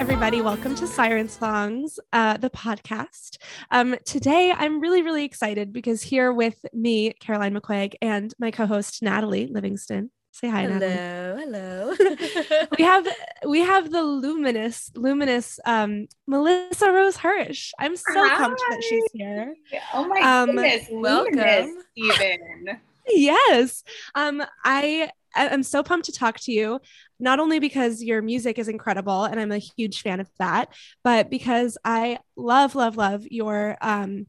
everybody, welcome to Siren Songs, uh, the podcast. Um, today, I'm really, really excited because here with me, Caroline McQuaig, and my co host, Natalie Livingston. Say hi, Natalie. Hello, hello. We have we have the luminous, luminous um, Melissa Rose Hirsch. I'm so pumped that she's here. Oh my Um, goodness, welcome. luminous, Even. Yes. Um, I am so pumped to talk to you, not only because your music is incredible and I'm a huge fan of that, but because I love, love, love your um,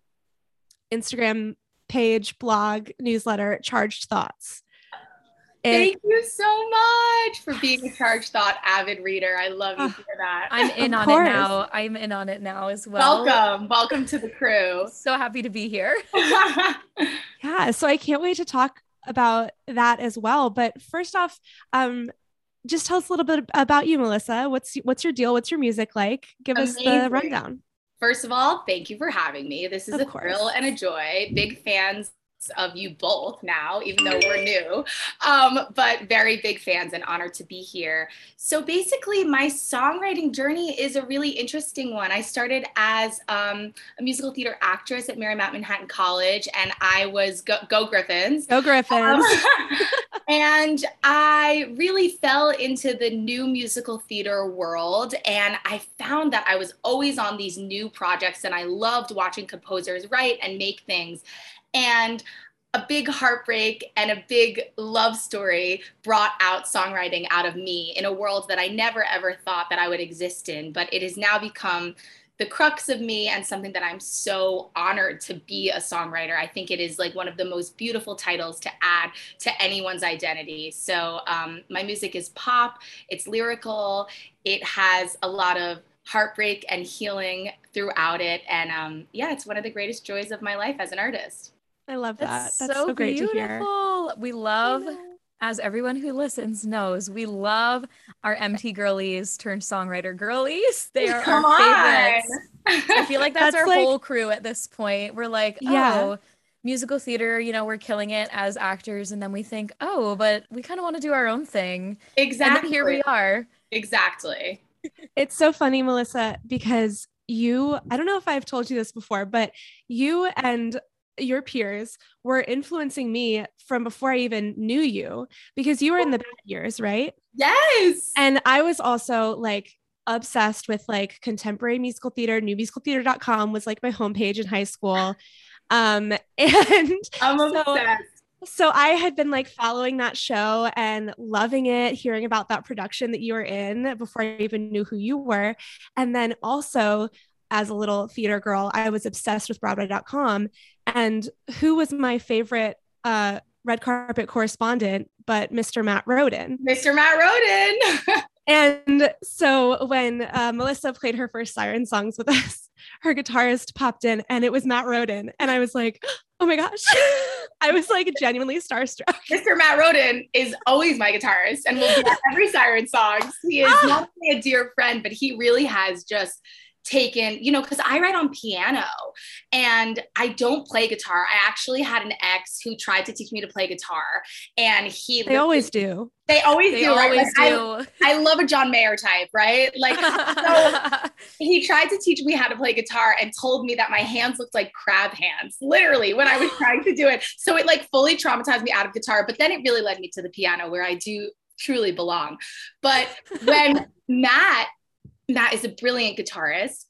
Instagram page, blog, newsletter, Charged Thoughts. It- Thank you so much for being a charged thought avid reader. I love you for that. I'm in Of on course. it now. I'm in on it now as well. welcome, welcome to the crew. So happy to be here. yeah, so I can't wait to talk about that as well. But first off, um, just tell us a little bit about you, Melissa. What's what's your deal? What's your music like? Give us the rundown. First of all, thank you for having me. This is Of a course. thrill and a joy. Big fans of you both now, even though we're new, um, but very big fans and honored to be here. So basically, my songwriting journey is a really interesting one. I started as um, a musical theater actress at Marymount Manhattan College, and I was Go, Go Griffins. Go Griffins. Um, and I really fell into the new musical theater world. And I found that I was always on these new projects, and I loved watching composers write and make things. And a big heartbreak and a big love story brought out songwriting out of me in a world that I never ever thought that I would exist in. But it has now become the crux of me and something that I'm so honored to be a songwriter. I think it is like one of the most beautiful titles to add to anyone's identity. So um, my music is pop, it's lyrical, it has a lot of heartbreak and healing throughout it. And um, yeah, it's one of the greatest joys of my life as an artist. I love that. That's, That's so, so, great to hear. beautiful. We love, as everyone who listens knows, we love our MT girlies turned songwriter girlies. They are Come our on. favorites. I feel like that's, That's our like- whole crew at this point. We're like, Yeah. oh, musical theater, you know, we're killing it as actors. And then we think, oh, but we kind of want to do our own thing. exactly. And then here we are. Exactly. It's so funny, Melissa, because you, I don't know if I've told you this before, but you and your peers were influencing me from before I even knew you because you were in the bad years, right? Yes. And I was also like obsessed with like contemporary musical theater, newmusicaltheater.com was like my homepage in high school. Um, and I'm so- obsessed. so I had been like following that show and loving it, hearing about that production that you were in before I even knew who you were. And then also, as a little theater girl, I was obsessed with Broadway.com. And who was my favorite uh, red carpet correspondent but Mr. Matt Roden? Mr. Matt Roden. And so when uh, Melissa played her first siren songs with us, her guitarist popped in and it was Matt Roden. And I was like, oh my gosh. I was like genuinely starstruck. Mr. Matt Roden is always my guitarist and will be at every Siren Songs. He is not only a dear friend, but he really has just taken, you know, because I write on piano and I don't play guitar. I actually had an ex who tried to teach me to play guitar and he They always do. they always They do, right? always Like, I- do. I, love a John Mayer type, right? Like so he tried to teach me how to play guitar and told me that my hands looked like crab hands, literally, when I was trying to do it. So it like fully traumatized me out of guitar, but then it really led me to the piano where I do truly belong. But when Matt, Matt is a brilliant guitarist.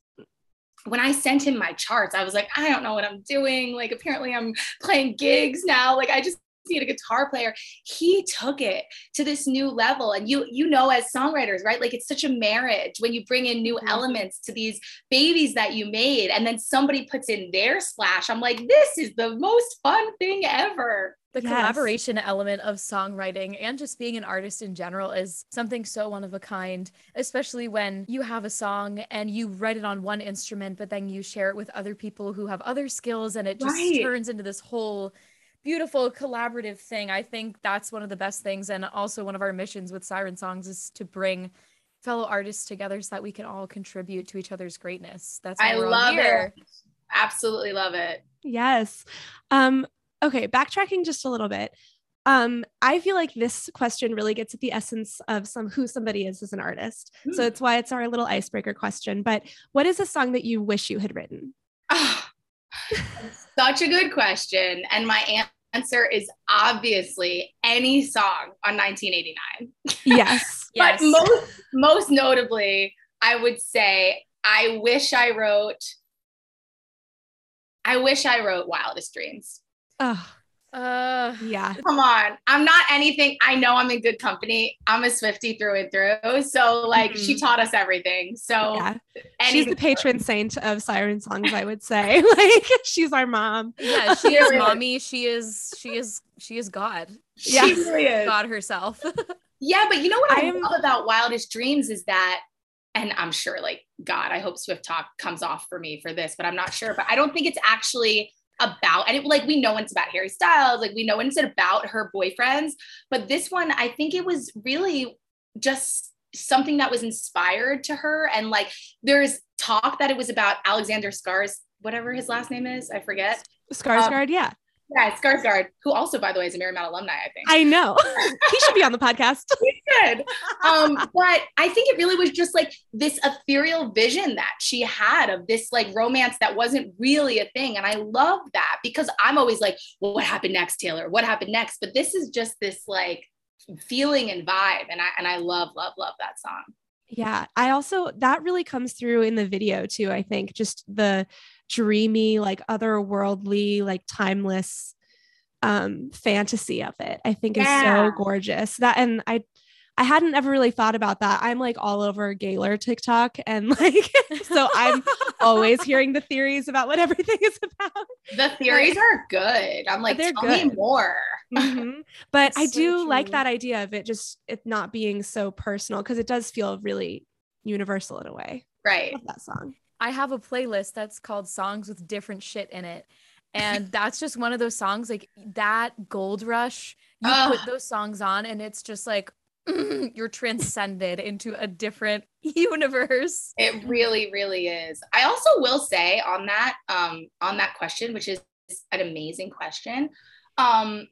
When I sent him my charts, I was like, I don't know what I'm doing. Like, apparently, I'm playing gigs now. Like, I just need a guitar player. He took it to this new level. And you, you know, as songwriters, right? Like, it's such a marriage when you bring in new Mhm. elements to these babies that you made, and then somebody puts in their splash. I'm like, this is the most fun thing ever. The Yes. collaboration element of songwriting and just being an artist in general is something so one of a kind, especially when you have a song and you write it on one instrument, but then you share it with other people who have other skills and it just Right. turns into this whole beautiful collaborative thing. I think that's one of the best things. And also, one of our missions with Siren Songs is to bring fellow artists together so that we can all contribute to each other's greatness. That's why I we're all love here. it. Absolutely love it. Yes. Um, okay, backtracking just a little bit. Um, I feel like this question really gets at the essence of some who somebody is as an artist. So Hmm. it's why it's our little icebreaker question. But what is a song that you wish you had written? Ah, such a good question. And my an- answer is obviously any song on 1989. Yes. Yes. But most, most notably, I would say I wish I wrote. I wish I wrote Wildest Dreams. Oh, uh, yeah. Come on, I'm not anything. I know I'm in good company. I'm a Swifty through and through. So like she Mhm. taught us everything. So Yeah. She's the patron saint of siren songs, I would say. like she's our mom. yeah, she is mommy. She is she is she is God. She Yeah. really is. God herself. Yeah, but you know what I, I am- love about Wildest Dreams is that, and I'm sure, like, God, I hope Swift Talk comes off for me for this, but I'm not sure. But I don't think it's actually about, and it, like, we know it's about Harry Styles, like, we know it's about her boyfriends. But this one, I think it was really just something that was inspired to her. And like, there's talk that it was about Alexander Scars, whatever his last name is, I forget. Skarsgård, um, yeah. Yeah, Skarsgård, who also, by the way, is a Marymount alumni, I think. I know. he should be on the podcast. good. Um, but I think it really was just like this ethereal vision that she had of this like romance that wasn't really a thing. And I love that because I'm always like, well, what happened next, Taylor? What happened next? But this is just this like feeling and vibe. And I and I love, love, love that song. Yeah. I also, that really comes through in the video too. I think just the dreamy, like otherworldly, like timeless um fantasy of it, I think is so gorgeous. That, and I, I hadn't ever really thought about that. I'm like all over Gaylor TikTok and like, so I'm always hearing the theories about what everything is about. The theories are good. I'm like, tell me good. more. Mhm. But I so do like that idea of it just it not being so personal because it does feel really universal in a way. Right. that song. I have a playlist that's called songs with different shit in it. And that's just one of those songs like that gold rush. You Ugh. put those songs on and it's just like you're transcended into a different universe. It really, really is. I also will say on that, um, on that question, which is an amazing question, um,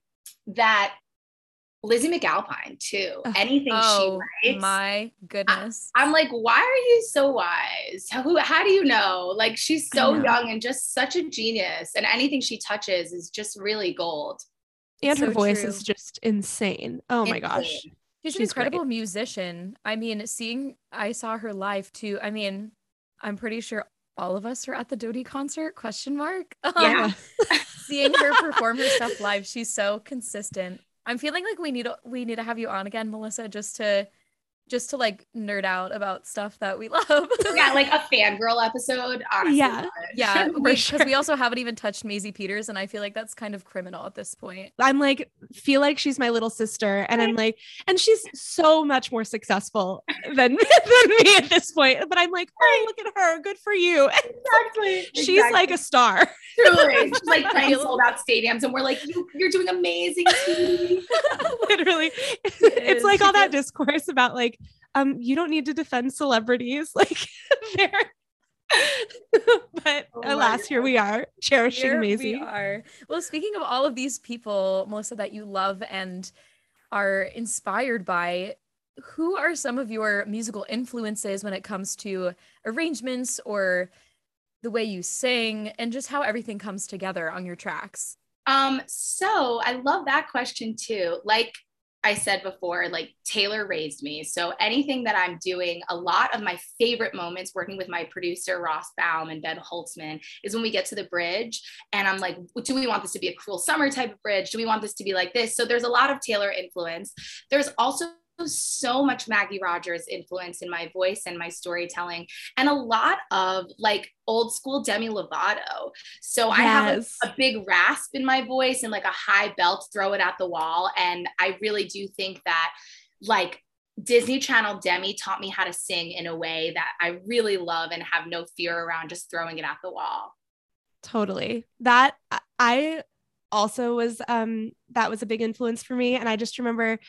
that Lizzy McAlpine too. Ugh. Anything Oh she writes, Oh my goodness. I'm like, why are you so wise? Who? How do you know? Like, she's so young and just such a genius, and anything she touches is just really gold. And her voice true. is just insane. Oh my gosh. Insane. She's an She's great. incredible musician. I mean, seeing I saw her live too. I mean, I'm pretty sure all of us are at the Dodie concert question mark. Um, Yeah. seeing her perform her stuff live, she's so consistent. I'm feeling like we need we need to have you on again, Melissa, just to just to like nerd out about stuff that we love. Yeah, like a fangirl episode. Honestly, Yeah. would. yeah, For because sure. we also haven't even touched Maisie Peters, and I feel like that's kind of criminal at this point. I'm like, feel like she's my little sister. And I'm like, and she's so much more successful than, than me at this point. But I'm like, oh, look at her. Good for you. exactly. She's like a star. truly. She's like playing sold out stadiums, and we're like, you, you're doing amazing. sweetie." literally it's is. like all that discourse about like um you don't need to defend celebrities like they're but Oh my alas here we are cherishing Here Maisie we are. Well, speaking of all of these people, Melissa, that you love and are inspired by, who are some of your musical influences when it comes to arrangements or the way you sing and just how everything comes together on your tracks? Um, so I love that question too. Like I said before, like Taylor raised me. So anything that I'm doing, a lot of my favorite moments working with my producer, Ross Baum and Ben Holtzman, is when we get to the bridge and I'm like, do we want this to be a cruel summer type of bridge? Do we want this to be like this? So there's a lot of Taylor influence. There's also so much Maggie Rogers influence in my voice and my storytelling, and a lot of like old school Demi Lovato. So I have a, a big rasp in my voice and like a high belt, throw it at the wall. And I really do think that like Disney Channel Demi taught me how to sing in a way that I really love and have no fear around just throwing it at the wall. totally that i also was um that was a big influence for me and i just remember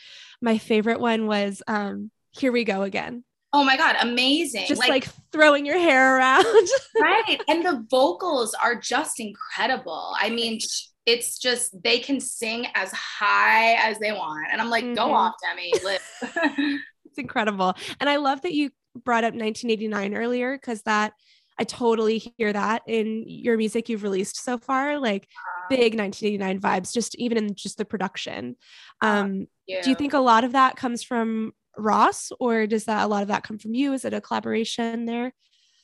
my favorite one was um here we go again Oh my God, amazing. just like, throwing your hair around right. And the vocals are just incredible. I mean, it's just they can sing as high as they want. And I'm like, go Mhm. off, Demi. It's incredible. And I love that you brought up 1989 earlier because that I totally hear that in your music you've released so far. Like big 1989 vibes, just even in just the production. Um, Yeah. do you think a lot of that comes from Ross or does that a lot of that come from you? Is it a collaboration there?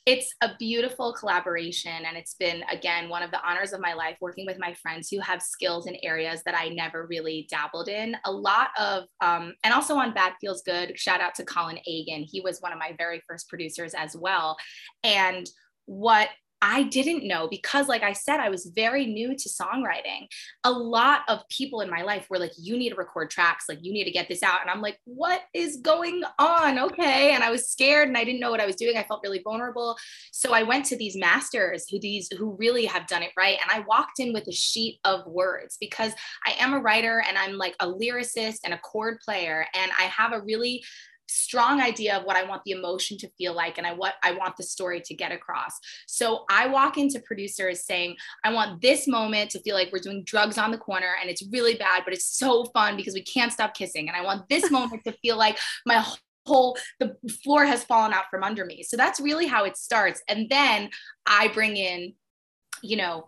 it's a beautiful collaboration and it's been again one of the honors of my life working with my friends who have skills in areas that i never really dabbled in a lot of um, and also on bad feels good shout out to colin Agan. he was one of my very first producers as well and what I didn't know because, like I said, I was very new to songwriting. A lot of people in my life were like, you need to record tracks, like, you need to get this out. And I'm like, what is going on? Okay. And I was scared and I didn't know what I was doing. I felt really vulnerable. So I went to these masters who these who really have done it right. And I walked in with a sheet of words because I am a writer and I'm like a lyricist and a chord player. And I have a really strong idea of what I want the emotion to feel like and I what I want the story to get across. So I walk into producers saying, I want this moment to feel like we're doing drugs on the corner and it's really bad, but it's so fun because we can't stop kissing. And I want this moment to feel like my whole the floor has fallen out from under me. So that's really how it starts. And then I bring in, you know,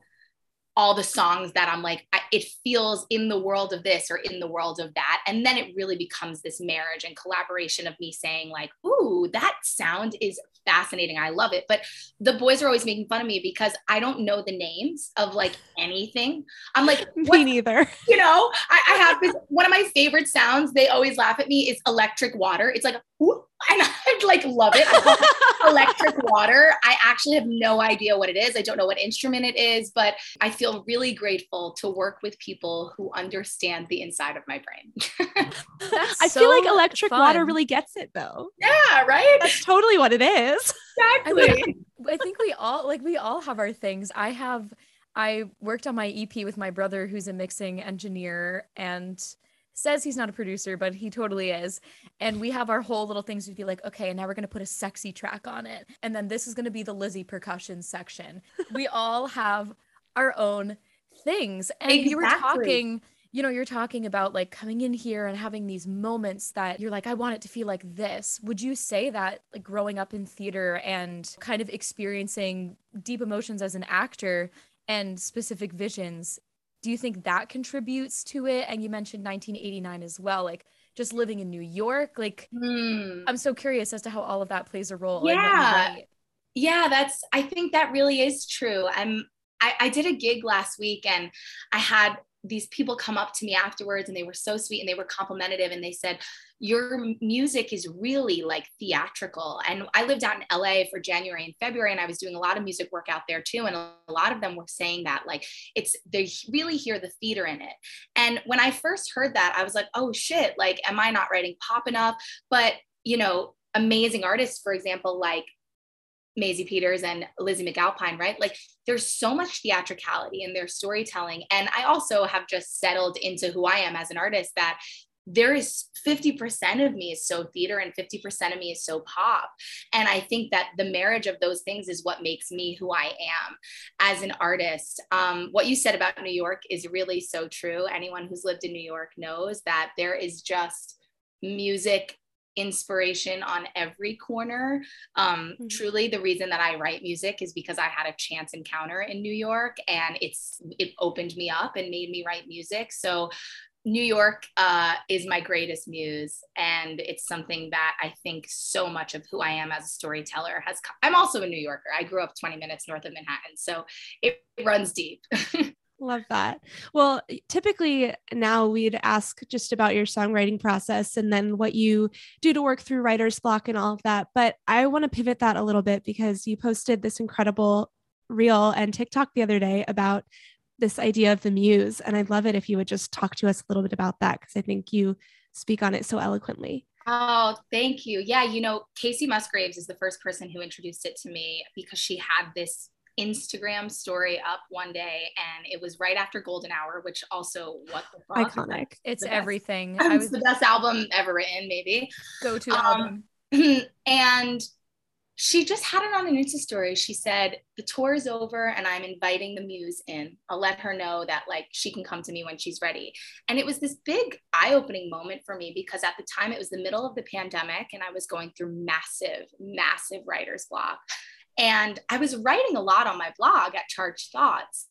all the songs that I'm like, I, it feels in the world of this or in the world of that. And then it really becomes this marriage and collaboration of me saying, like, ooh, that sound is fascinating. I love it. But the boys are always making fun of me because I don't know the names of like anything. I'm like, Me neither. you know, I, I have this one of my favorite sounds. They always laugh at me is electric water. It's like, ooh, and I like love it. Love electric water. I actually have no idea what it is. I don't know what instrument it is, but I feel really grateful to work with people who understand the inside of my brain. That's I feel like so electric water really gets it though. yeah, right? That's totally what it is. Exactly. I think we all like we all have our things. I have I worked on my EP with my brother who's a mixing engineer and says he's not a producer, but he totally is. And we have our whole little things to be like, okay, and now we're gonna put a sexy track on it. And then this is gonna be the Lizzie percussion section. we all have our own things. And you were talking you know, you're talking about like coming in here and having these moments that you're like, I want it to feel like this. Would you say that like growing up in theater and kind of experiencing deep emotions as an actor and specific visions, do you think that contributes to it? And you mentioned 1989 as well, like just living in New York. Like, Hmm. I'm so curious as to how all of that plays a role. in what you Yeah. yeah that's i think that really is true i'm I, I did a gig last week and i had these people come up to me afterwards and they were so sweet and they were complimentary and they said your music is really like theatrical. And i lived out in la for january and february and i was doing a lot of music work out there too and a lot of them were saying that like it's they really hear the theater in it. And when i first heard that i was like oh shit like am i not writing pop enough? But you know amazing artists for example like Maisie Peters and Lizzy McAlpine, right? Like there's so much theatricality in their storytelling. And I also have just settled into who I am as an artist that there is 50% of me is so theater and 50% of me is so pop. And I think that the marriage of those things is what makes me who I am as an artist. Um, what you said about New York is really so true. Anyone who's lived in New York knows that there is just music inspiration on every corner. Um, Mhm. Truly, the reason that I write music is because I had a chance encounter in New York, and it's it opened me up and made me write music. So. New York uh, is my greatest muse, and it's something that I think so much of who I am as a storyteller has. co- I'm also a New Yorker. I grew up 20 minutes north of Manhattan, so it runs deep. Love that. Well, typically now we'd ask just about your songwriting process and then what you do to work through writer's block and all of that. But I want to pivot that a little bit because you posted this incredible reel and TikTok the other day about this idea of the muse. And I'd love it if you would just talk to us a little bit about that because I think you speak on it so eloquently. Oh, thank you. Yeah, you know, Kacey Musgraves is the first person who introduced it to me because she had this Instagram story up one day and it was right after Golden Hour, which also what the fuck? Iconic. It's The best. everything. I It's was the best album ever written, maybe. go to Um, album. and she just had it on an Insta story. She said, The tour is over and I'm inviting the muse in. I'll let her know that like she can come to me when she's ready. And it was this big eye opening moment for me because at the time it was the middle of the pandemic and I was going through massive, massive writer's block. And I was writing a lot on my blog at Charged Thoughts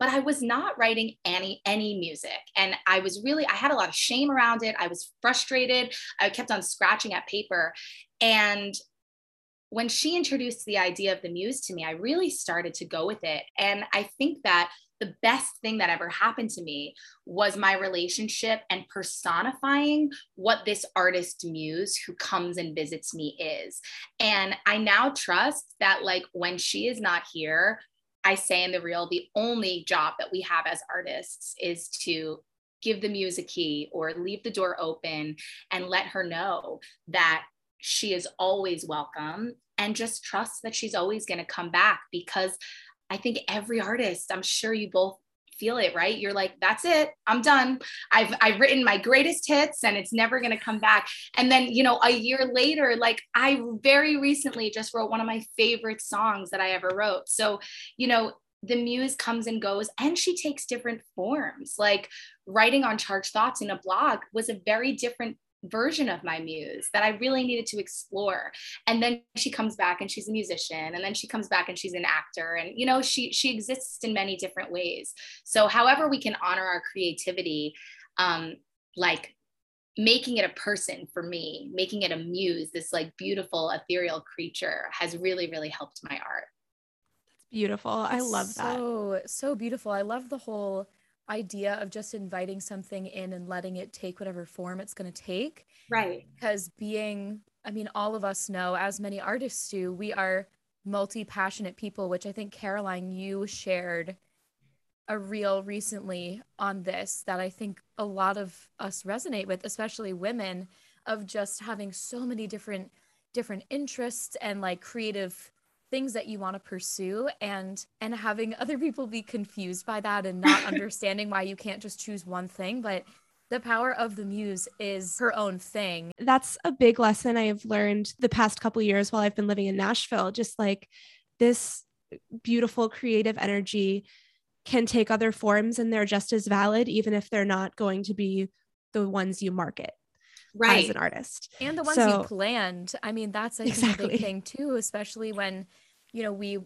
but I was not writing any any music and I was really I had a lot of shame around it. I was frustrated. I kept on scratching at paper and when she introduced the idea of the muse to me, I really started to go with it. And I think that the best thing that ever happened to me was my relationship and personifying what this artist muse who comes and visits me is. And I now trust that, like, when she is not here, I say in the reel, the only job that we have as artists is to give the muse a key or leave the door open and let her know that she is always welcome and just trust that she's always going to come back because I think every artist, I'm sure you both feel it, right? You're like, that's it. I'm done. I've I've written my greatest hits and it's never going to come back. And then, you know, a year later, like I very recently just wrote one of my favorite songs that I ever wrote. So, you know, the muse comes and goes and she takes different forms. Like writing on charged thoughts in a blog was a very different version of my muse that I really needed to explore. And then she comes back and she's a musician and then she comes back and she's an actor and you know she she exists in many different ways. So however we can honor our creativity um like making it a person for me, making it a muse, this like beautiful ethereal creature has really really helped my art. That's beautiful. I love that. So so beautiful. I love the whole idea of just inviting something in and letting it take whatever form it's going to take. Right. Because being, I mean, all of us know, as many artists do, we are multi passionate people, which I think, Caroline, you shared a reel recently on this that I think a lot of us resonate with, especially women, of just having so many different different interests and like creative things that you want to pursue and and having other people be confused by that and not understanding why you can't just choose one thing but the power of the muse is her own thing That's a big lesson I have learned the past couple years while I've been living in Nashville. Just like this beautiful creative energy can take other forms and they're just as valid, even if they're not going to be the ones you market Right. as an artist. and the ones So- you planned i mean that's i think a Exactly. big thing too especially when you know we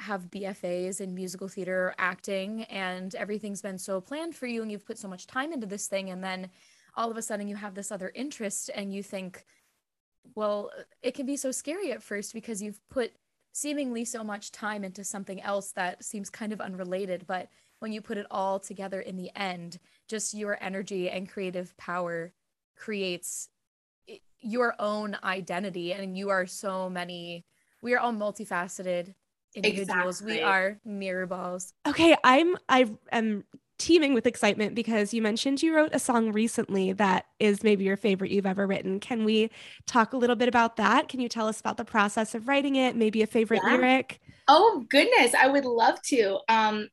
have bfas in musical theater acting and everything's been so planned for you and you've put so much time into this thing and then all of a sudden you have this other interest and you think well it can be so scary at first because you've put seemingly so much time into something else that seems kind of unrelated but when you put it all together in the end just your energy and creative power creates your own identity and you are so many we are all multifaceted individuals we are mirror balls Okay, I'm I am teeming with excitement because you mentioned you wrote a song recently that is maybe your favorite you've ever written. Can we talk a little bit about that? Can you tell us about the process of writing it, maybe a favorite Yeah. lyric? Oh goodness, I would love to. Um,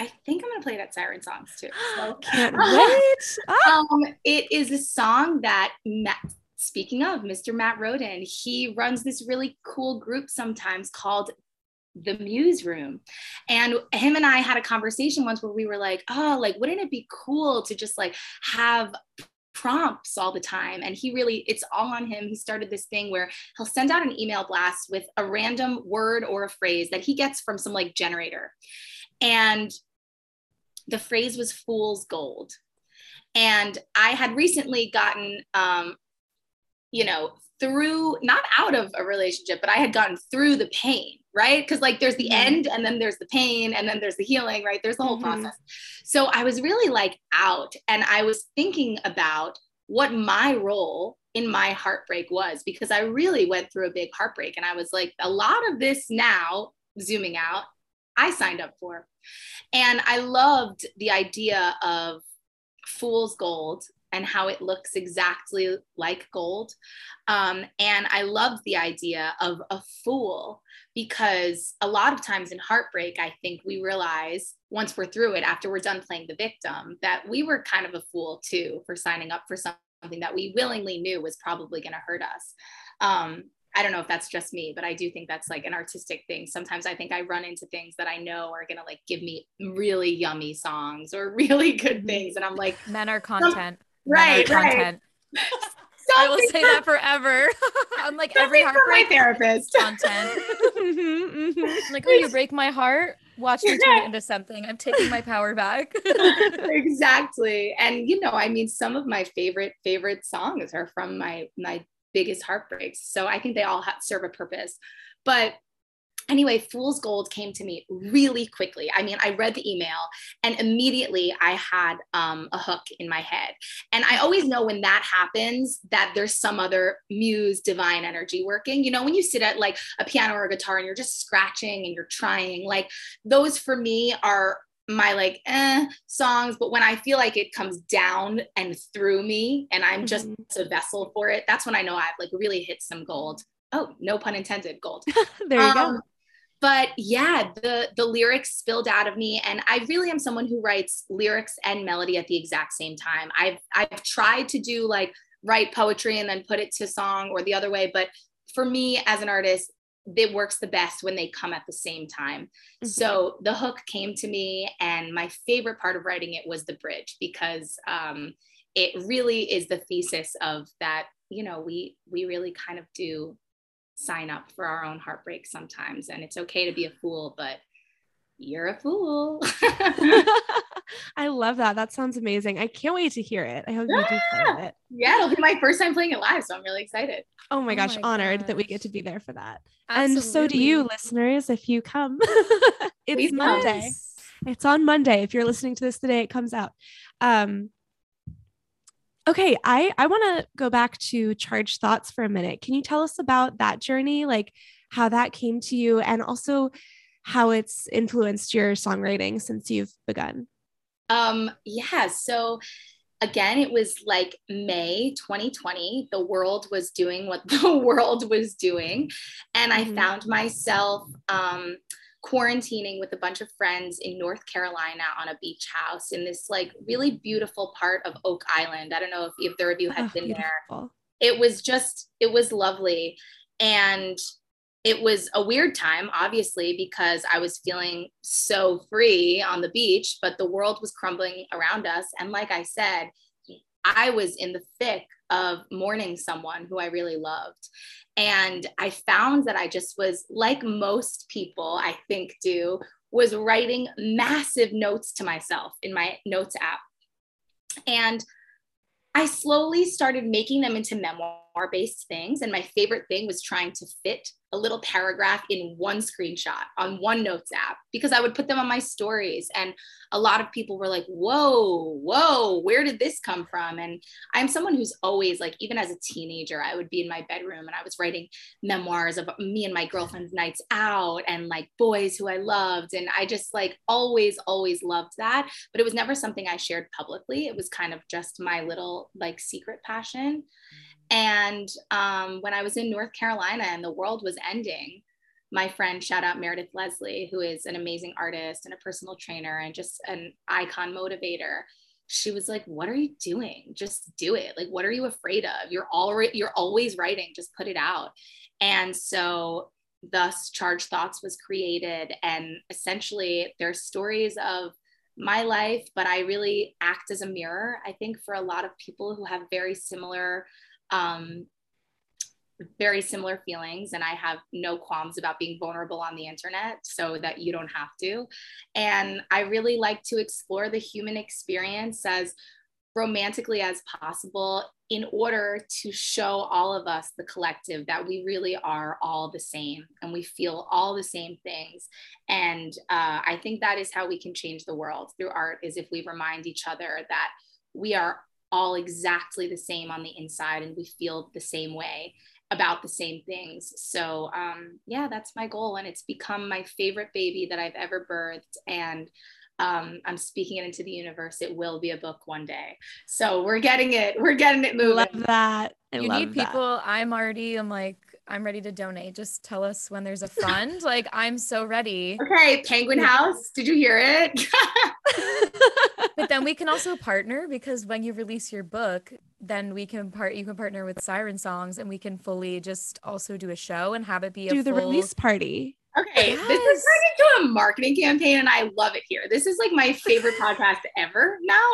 I think I'm gonna play that Siren Songs too. So, Can't wait. Ah, um, it is a song that Matt. Speaking of Mr. Matt Roden, he runs this really cool group sometimes called the Muse Room, and him and I had a conversation once where we were like, "Oh, like wouldn't it be cool to just like have prompts all the time and he really it's all on him he started this thing where he'll send out an email blast with a random word or a phrase that he gets from some like generator and the phrase was fool's gold. And i had recently gotten um you know through not out of a relationship but i had gotten through the pain right? Because like there's the Mhm. end and then there's the pain and then there's the healing right? There's the whole Mhm. process. So i was really like out and i was thinking about what my role in my heartbreak was because i really went through a big heartbreak and i was like a lot of this now zooming out i signed up for and i loved the idea of fool's gold and how it looks exactly like gold. Um, and I loved the idea of a fool because a lot of times in heartbreak, I think we realize once we're through it, after we're done playing the victim, that we were kind of a fool too for signing up for something that we willingly knew was probably going to hurt us. Um, I don't know if that's just me, but I do think that's like an artistic thing. Sometimes I think I run into things that I know are gonna like give me really yummy songs or really good Mhm. things, and I'm like, Men are content. Men are right, right. content. I will say that forever. I'm like every something my heartbreak therapist. content. Mhm, mhm. I'm like, oh, you break my heart. Watch me turn it into something. I'm taking my power back. exactly and you know i mean some of my favorite favorite songs are from my my biggest heartbreaks. So i think they all have, serve a purpose. But anyway fool's gold came to me really quickly. I mean i read the email and immediately i had um, a hook in my head. And i always know when that happens that there's some other muse divine energy working. You know when you sit at like a piano or a guitar and you're just scratching and you're trying like those for me are my like eh songs but when i feel like it comes down and through me and i'm just Mhm. a vessel for it that's when i know i've like really hit some gold oh no pun intended gold there you go. um, but yeah the the lyrics spilled out of me and i really am someone who writes lyrics and melody at the exact same time i've i've tried to do like write poetry and then put it to song or the other way but for me as an artist it works the best when they come at the same time Mhm. so the hook came to me and my favorite part of writing it was the bridge because um, it really is the thesis of that you know we we really kind of do sign up for our own heartbreak sometimes and it's okay to be a fool but you're a fool I love that. That sounds amazing. I can't wait to hear it. I hope you do play it. yeah it'll be my first time playing it live so i'm really excited Oh my Oh gosh, my honored that we get to be there for that. And so do you, listeners, if you come. it's Please. Monday. Yes. It's on Monday. If you're listening to this the day it comes out. Um, okay, I I want to go back to Charged Thoughts for a minute. Can you tell us about that journey, like how that came to you, and also how it's influenced your songwriting since you've begun? Um, yeah, so again, it was like May 2020. The world was doing what the world was doing. And I Mhm. found myself um, quarantining with a bunch of friends in North Carolina on a beach house in this like really beautiful part of Oak Island. I don't know if either of you have Oh, been there it was just it was lovely and it was a weird time obviously because i was feeling so free on the beach but the world was crumbling around us. And like i said i was in the thick of mourning someone who i really loved. And i found that i just was like most people i think do was writing massive notes to myself in my notes app. And I slowly started making them into based things. And my favorite thing was trying to fit a little paragraph in one screenshot on one notes app because I would put them on my stories. And a lot of people were like, whoa, whoa, where did this come from? And I'm someone who's always like, even as a teenager, I would be in my bedroom and I was writing memoirs of me and my girlfriend's nights out and like boys who I loved. And I just like always, always loved that. But it was never something I shared publicly. It was kind of just my little like secret passion. And um, when I was in North Carolina and the world was ending, my friend, shout out Meredith Leslie, who is an amazing artist and a personal trainer and just an icon motivator. She was like, "What are you doing? Just do it. Like, what are you afraid of? You're already you're always writing. Just put it out." And so, thus, Charged Thoughts was created, and essentially, they're stories of my life, but I really act as a mirror. I think for a lot of people who have very similar um, very similar feelings and i have no qualms about being vulnerable on the internet so that you don't have to. And i really like to explore the human experience as romantically as possible in order to show all of us the collective that we really are all the same and we feel all the same things. And uh, i think that is how we can change the world through art is if we remind each other that we are all exactly the same on the inside and we feel the same way about the same things. So um, yeah, that's my goal, and it's become my favorite baby that I've ever birthed. And um, I'm speaking it into the universe. It will be a book one day. So we're getting it. We're getting it moving. Love that. I you love need that. people. I'm already. I'm like. I'm ready to donate. Just tell us when there's a fund. like I'm so ready. Okay, Penguin House. Did you hear it? but then we can also partner because when you release your book, then we can part you can partner with Siren Songs and we can fully just also do a show and have it be a Do the full- release party. Okay, this Yes. is turning into a marketing campaign, and I love it here. This is like my favorite podcast ever now.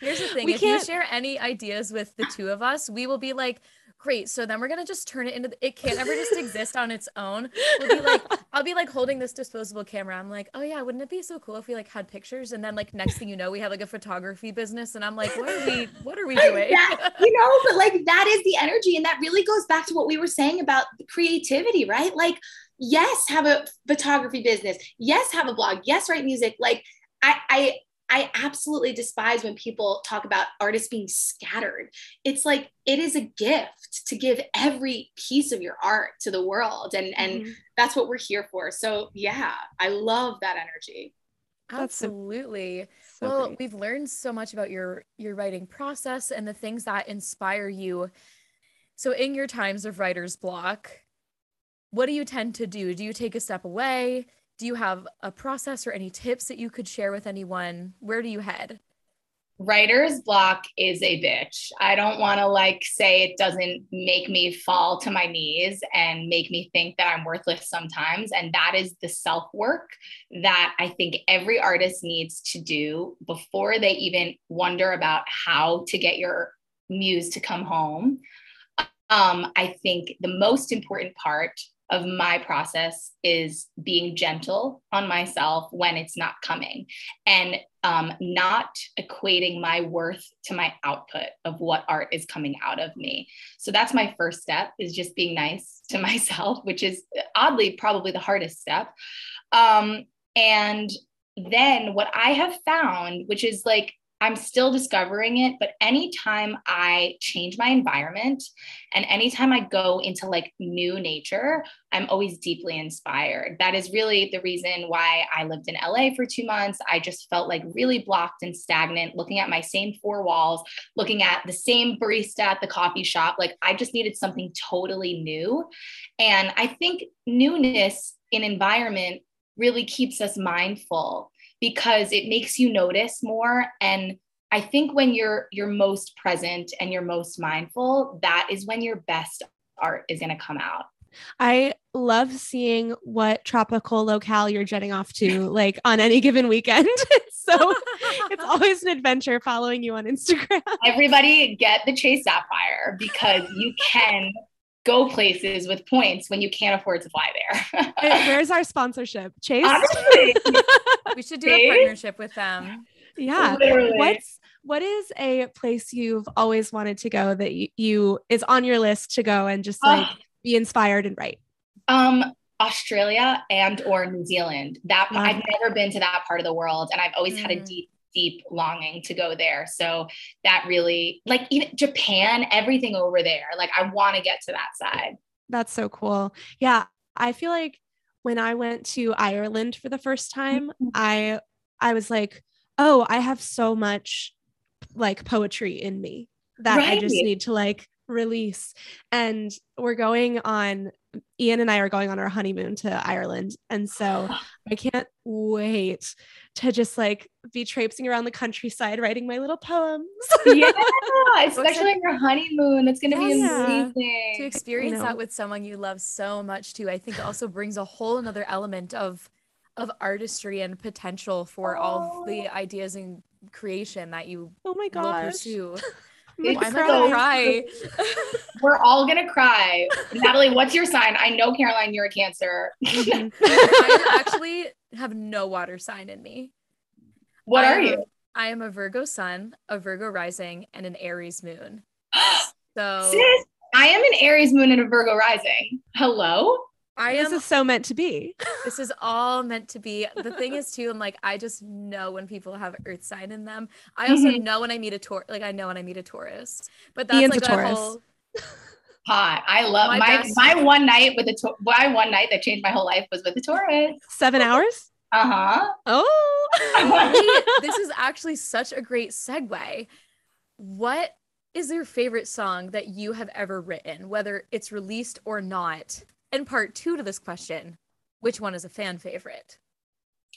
Here's the thing: We if you can't- share any ideas with the two of us, we will be like, "Great!" So then we're gonna just turn it into. It can't ever just exist on its own. We'll be like, I'll be like holding this disposable camera. I'm like, "Oh yeah, wouldn't it be so cool if we like had pictures?" And then like next thing you know, we have like a photography business, and I'm like, "What are we? What are we doing?" That- you know, but like that is the energy, and that really goes back to what we were saying about creativity, right? Like, yes, have a photography business. Yes, have a blog. Yes, write music. Like, I, I, I absolutely despise when people talk about artists being scattered. It's like it is a gift to give every piece of your art to the world, and and Mhm. that's what we're here for. So yeah, I love that energy. Absolutely. So well, great. we've learned so much about your your writing process and the things that inspire you. So in your times of writer's block, what do you tend to do? Do you take a step away? Do you have a process or any tips that you could share with anyone? Where do you head? writer's block is a bitch. I don't want to like say it doesn't make me fall to my knees and make me think that I'm worthless sometimes. And that is the self work that I think every artist needs to do before they even wonder about how to get your muse to come home. Um, I think the most important part of my process is being gentle on myself when it's not coming and um, not equating my worth to my output of what art is coming out of me. So that's my first step is just being nice to myself, which is oddly probably the hardest step. Um, and then what I have found, which is like I'm still discovering it, but anytime I change my environment and anytime I go into like new nature, I'm always deeply inspired. That is really the reason why I lived in LA for two months. I just felt like really blocked and stagnant, looking at my same four walls, looking at the same barista at the coffee shop. Like I just needed something totally new. And I think newness in environment really keeps us mindful because it makes you notice more and I think when you're you're most present and you're most mindful, that is when your best art is going to come out. I love seeing what tropical locale you're jetting off to, like on any given weekend. so it's always an adventure following you on Instagram. Everybody get the Chase Sapphire because you can go places with points when you can't afford to fly there. Where's our sponsorship? Chase? We should do a partnership with them. yeah. literally. What's what is a place you've always wanted to go that you, you is on your list to go and just like Oh, be inspired and write? um Australia and or New Zealand. That Love I've never been to that part of the world and I've always had a Mm. deep deep longing to go there. So that really like even Japan, everything over there. Like I want to get to that side. That's so cool. Yeah, I feel like when I went to Ireland for the first time, mm-hmm. I I was like, "Oh, I have so much like poetry in me that I just need to like release." And we're going on Ian and I are going on our honeymoon to Ireland, and so I can't wait to just like be traipsing around the countryside writing my little poems. yeah, especially on your honeymoon. That's going to be Yeah. to experience that with someone you love so much too i think it also brings a whole another element of of artistry and potential for all the ideas and creation that you oh my will gosh. pursue It's am so gonna cry We're all gonna cry. Natalie, what's your sign? I know Caroline, you're a Cancer. Mhm. i actually have no water sign in me What I are you? i am a virgo sun a virgo rising and an aries moon so Sis, I am an Aries moon and a Virgo rising. Hello? I this am is so meant to be. this is all meant to be the thing is too i'm like i just know when people have earth sign in them i also Mhm. know when i meet a taurus like i know when i meet a taurus but that's Ian's like a a Taurus. whole Hot. I love My my best- my one night with a Tau- my one night that changed my whole life was with a Taurus. Seven hours? Uh-huh. Oh. This is actually such a great segue what is your favorite song that you have ever written whether it's released or not and part two to this question which one is a fan favorite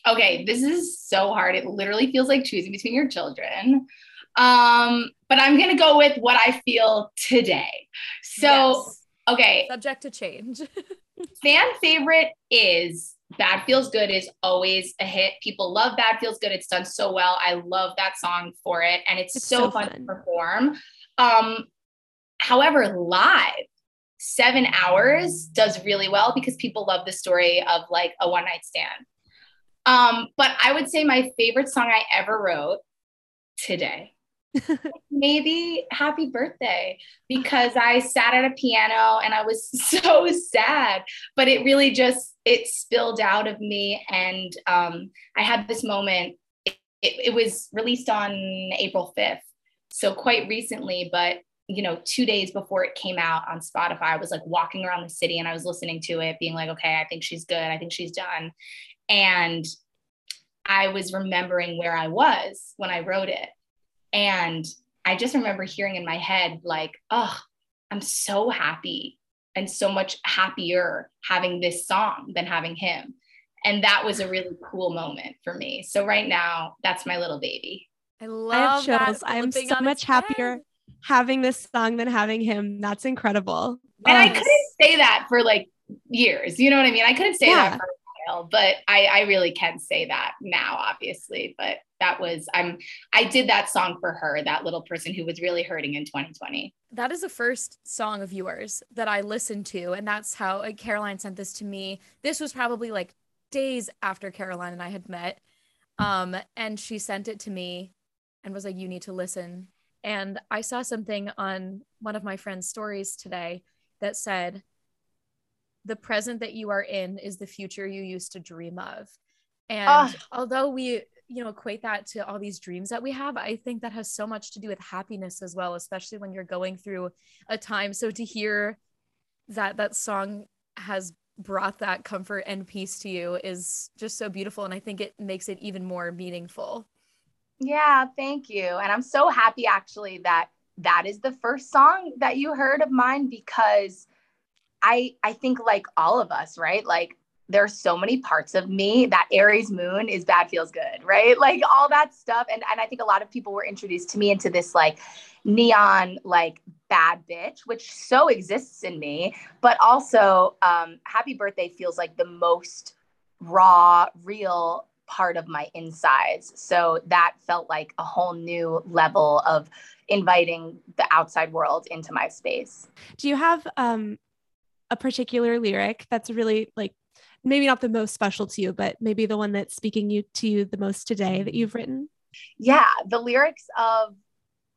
Okay, this is so hard. It literally feels like choosing between your children. Um, but I'm gonna go with what I feel today. So, Yes. okay, subject to change. fan favorite is Bad Feels Good is always a hit. People love Bad Feels Good. It's done so well. I love that song for it. And it's, It's so, so fun, fun. to perform. Um, however, live, seven hours does really well because people love the story of like a one night stand. Um, but I would say my favorite song I ever wrote today maybe happy birthday because i sat at a piano and i was so sad but it really just it spilled out of me and um, i had this moment it, it, it was released on april 5th so quite recently but you know two days before it came out on spotify i was like walking around the city and i was listening to it being like okay i think she's good i think she's done and i was remembering where i was when i wrote it and I just remember hearing in my head, like, oh, I'm so happy and so much happier having this song than having him. And that was a really cool moment for me. So right now, that's my little baby. I I have love that chills. I'm so much happier head. Having this song than having him. That's incredible. And I Oh, couldn't say that for like years. You know what I mean? I couldn't say Yeah. that for a while, but I, I really can say that now, obviously. But that was I'm I did that song for her, that little person who was really hurting in 2020. That is the first song of yours that I listened to. And that's how uh, Caroline sent this to me. This was probably like days after Caroline and I had met. Um, and she sent it to me and was like, You need to listen. And I saw something on one of my friend's stories today that said, The present that you are in is the future you used to dream of. And Ah. although we, you know, equate that to all these dreams that we have, I think that has so much to do with happiness as well, especially when you're going through a time. So to hear that that song has brought that comfort and peace to you is just so beautiful. And I think it makes it even more meaningful. Yeah, thank you. And I'm so happy actually that that is the first song that you heard of mine because I I think like all of us, right? Like there's so many parts of me that Aries moon is bad feels good, right? Like all that stuff and and I think a lot of people were introduced to me into this like neon like bad bitch which so exists in me, but also um happy birthday feels like the most raw, real part of my insides. So that felt like a whole new level of inviting the outside world into my space. Do you have um a particular lyric that's really like maybe not the most special to you, but maybe the one that's speaking you to you the most today that you've written? Yeah, the lyrics of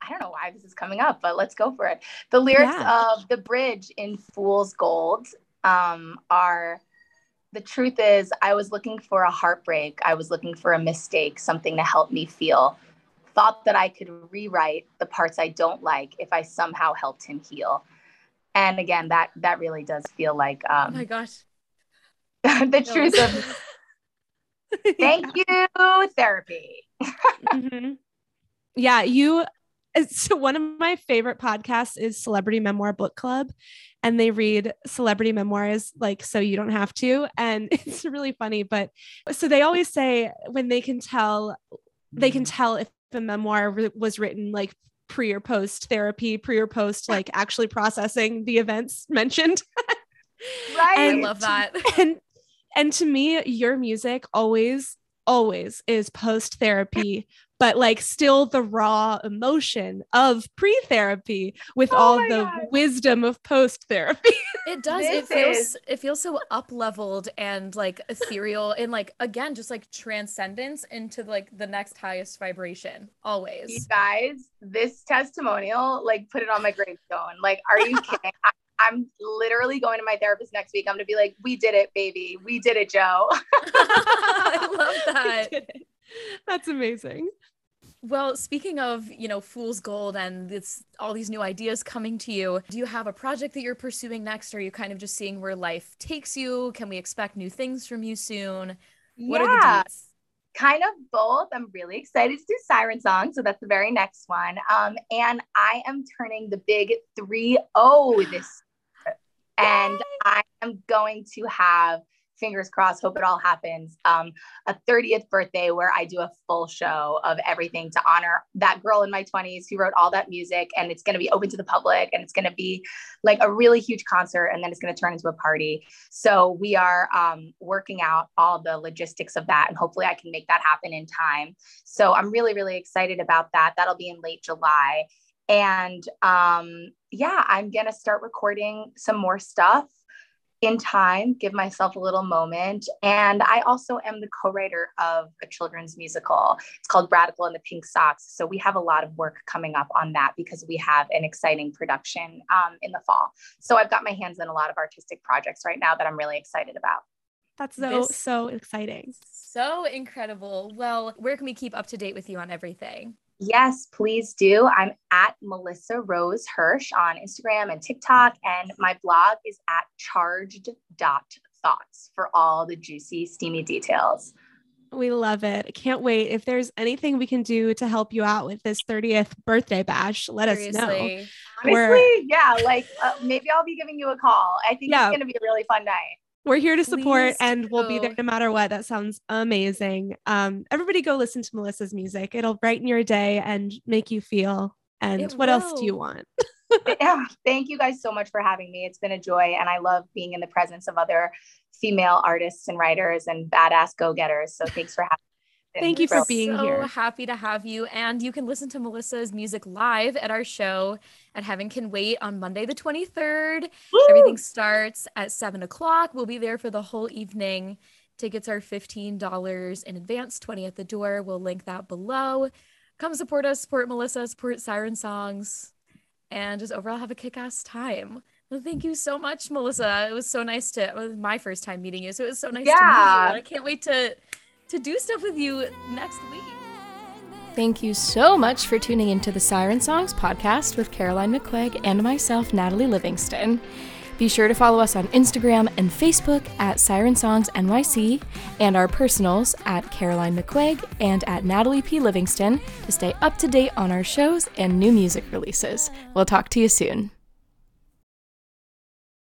I don't know why this is coming up, but let's go for it. The lyrics Yeah. of the bridge in Fool's Gold um, are the truth is, I was looking for a heartbreak. I was looking for a mistake, something to help me feel. Thought that I could rewrite the parts I don't like if I somehow helped him heal. And again, that that really does feel like Oh um, my gosh. the truth of thank you therapy. Mhm. Yeah, you. So one of my favorite podcasts is Celebrity Memoir Book Club, and they read celebrity memoirs like so you don't have to, and it's really funny. But so they always say when they can tell, they can mm-hmm. tell if a memoir re- was written like pre or post therapy, pre or post like actually processing the events mentioned. Right. I love that. and and to me your music always always is post therapy but like still the raw emotion of pre-therapy with Oh all the God. wisdom of post therapy It does. It feels is- it feels so up leveled and like ethereal and like again just like transcendence into like the next highest vibration You always. guys, this testimonial, like, put it on my gravestone. Like, are you kidding? I, I'm literally going to my therapist next week. I'm gonna be like, "We did it, baby. We did it, Joe." I love that. that's amazing Well, speaking of, you know, fool's gold and it's all these new ideas coming to you, do you have a project that you're pursuing next? Or are you kind of just seeing where life takes you? Can we expect new things from you soon? What are the Yeah, deets? kind of both. I'm really excited to do Siren Song, so that's the very next one. Um, and I am turning the big 3 0 this year. And I am going to have fingers crossed, hope it all happens. Um, a 30th birthday where I do a full show of everything to honor that girl in my 20s who wrote all that music. And it's going to be open to the public and it's going to be like a really huge concert. And then it's going to turn into a party. So we are um, working out all the logistics of that. And hopefully I can make that happen in time. So I'm really, really excited about that. That'll be in late July. And um, yeah, I'm going to start recording some more stuff in time, give myself a little moment. And I also am the co writer of a children's musical. It's called Radical and the Pink Socks. So we have a lot of work coming up on that because we have an exciting production um, in the fall. So I've got my hands in a lot of artistic projects right now that I'm really excited about. That's so, This- so exciting. So incredible. Well, where can we keep up to date with you on everything? Yes, please do. I'm at Melissa Rose Hirsch on Instagram and TikTok, and my blog is at charged.thoughts for all the juicy, steamy details. We love it. Can't wait. If there's anything we can do to help you out with this 30th birthday bash, let us know. Seriously. We're- Honestly, yeah, like uh, maybe I'll be giving you a call. I think Yeah. it's going to be a really fun night. We're here to support Please and we'll be there no matter what. That sounds amazing. Um, everybody go listen to Melissa's music. It'll brighten your day and make you feel. And It what else do you want? yeah, thank you guys so much for having me. It's been a joy, and I love being in the presence of other female artists and writers and badass go getters. So thanks for having me. Thank you for being so here. happy to have you. And you can listen to Melissa's music live at our show at Heaven Can Wait on Monday, the 23rd. Everything starts at seven o'clock. We'll be there for the whole evening. Tickets are $15 in advance, 20 at the door. We'll link that below. Come support us, support Melissa, support Siren Songs, and just overall have a kick ass time. Well, thank you so much, Melissa. It was so nice to, it was my first time meeting you. So it was so nice to meet you. Yeah. I can't wait to, to do stuff with you next week. Thank you so much for tuning into the Siren Songs podcast with Caroline McQuigg and myself, Natalie Livingston. Be sure to follow us on Instagram and Facebook at Siren Songs NYC and our personals at Caroline McQuigg and at Natalie P. Livingston to stay up to date on our shows and new music releases. We'll talk to you soon.